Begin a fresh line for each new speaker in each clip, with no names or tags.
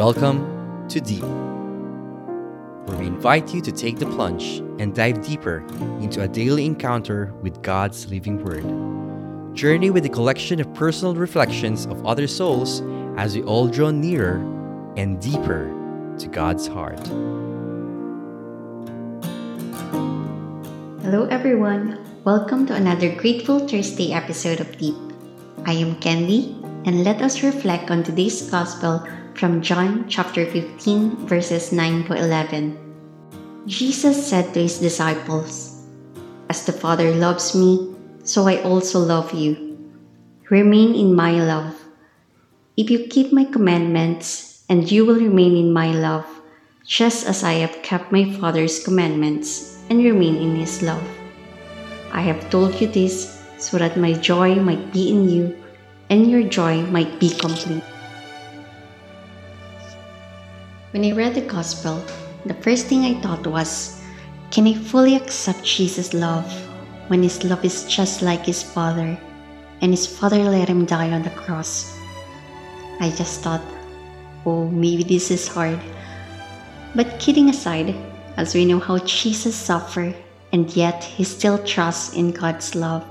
Welcome to Deep, where we invite you to take the plunge and dive deeper into a daily encounter with God's living Word. Journey with a collection of personal reflections of other souls as we all draw nearer and deeper to God's heart.
Hello, everyone. Welcome to another Grateful Thursday episode of Deep. I am Candy, and let us reflect on today's Gospel from John chapter 15, verses 9 to 11. Jesus said to his disciples, As the Father loves me, so I also love you. Remain in my love. If you keep my commandments, and you will remain in my love, just as I have kept my Father's commandments and remain in his love. I have told you this so that my joy might be in you and your joy might be complete. When I read the Gospel, the first thing I thought was, can I fully accept Jesus' love when his love is just like his Father and his Father let him die on the cross? I just thought, oh, maybe this is hard. But kidding aside, as we know how Jesus suffered and yet he still trusts in God's love,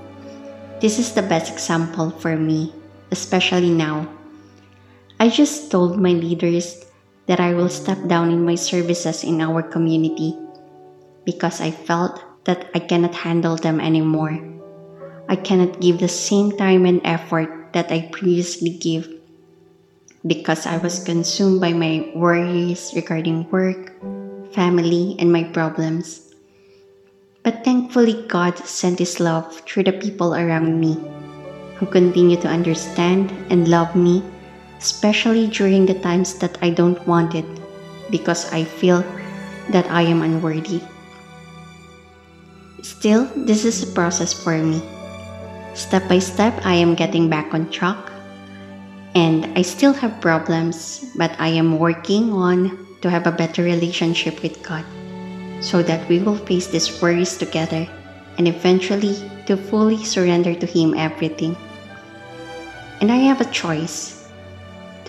this is the best example for me, especially now. I just told my leaders that I will step down in my services in our community because I felt that I cannot handle them anymore. I cannot give the same time and effort that I previously gave because I was consumed by my worries regarding work, family, and my problems. But thankfully, God sent His love through the people around me who continue to understand and love me especially during the times that I don't want it because I feel that I am unworthy. Still, this is a process for me. Step by step, I am getting back on track. And I still have problems, but I am working on to have a better relationship with God so that we will face these worries together and eventually to fully surrender to Him everything. And I have a choice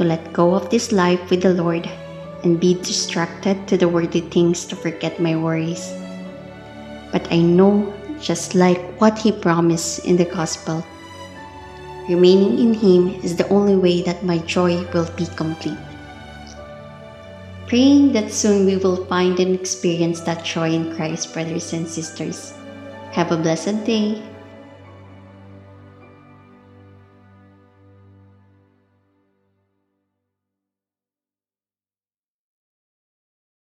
to let go of this life with the Lord and be distracted to the worthy things to forget my worries. But I know, just like what He promised in the Gospel, remaining in Him is the only way that my joy will be complete. Praying that soon we will find and experience that joy in Christ, brothers and sisters. Have a blessed day.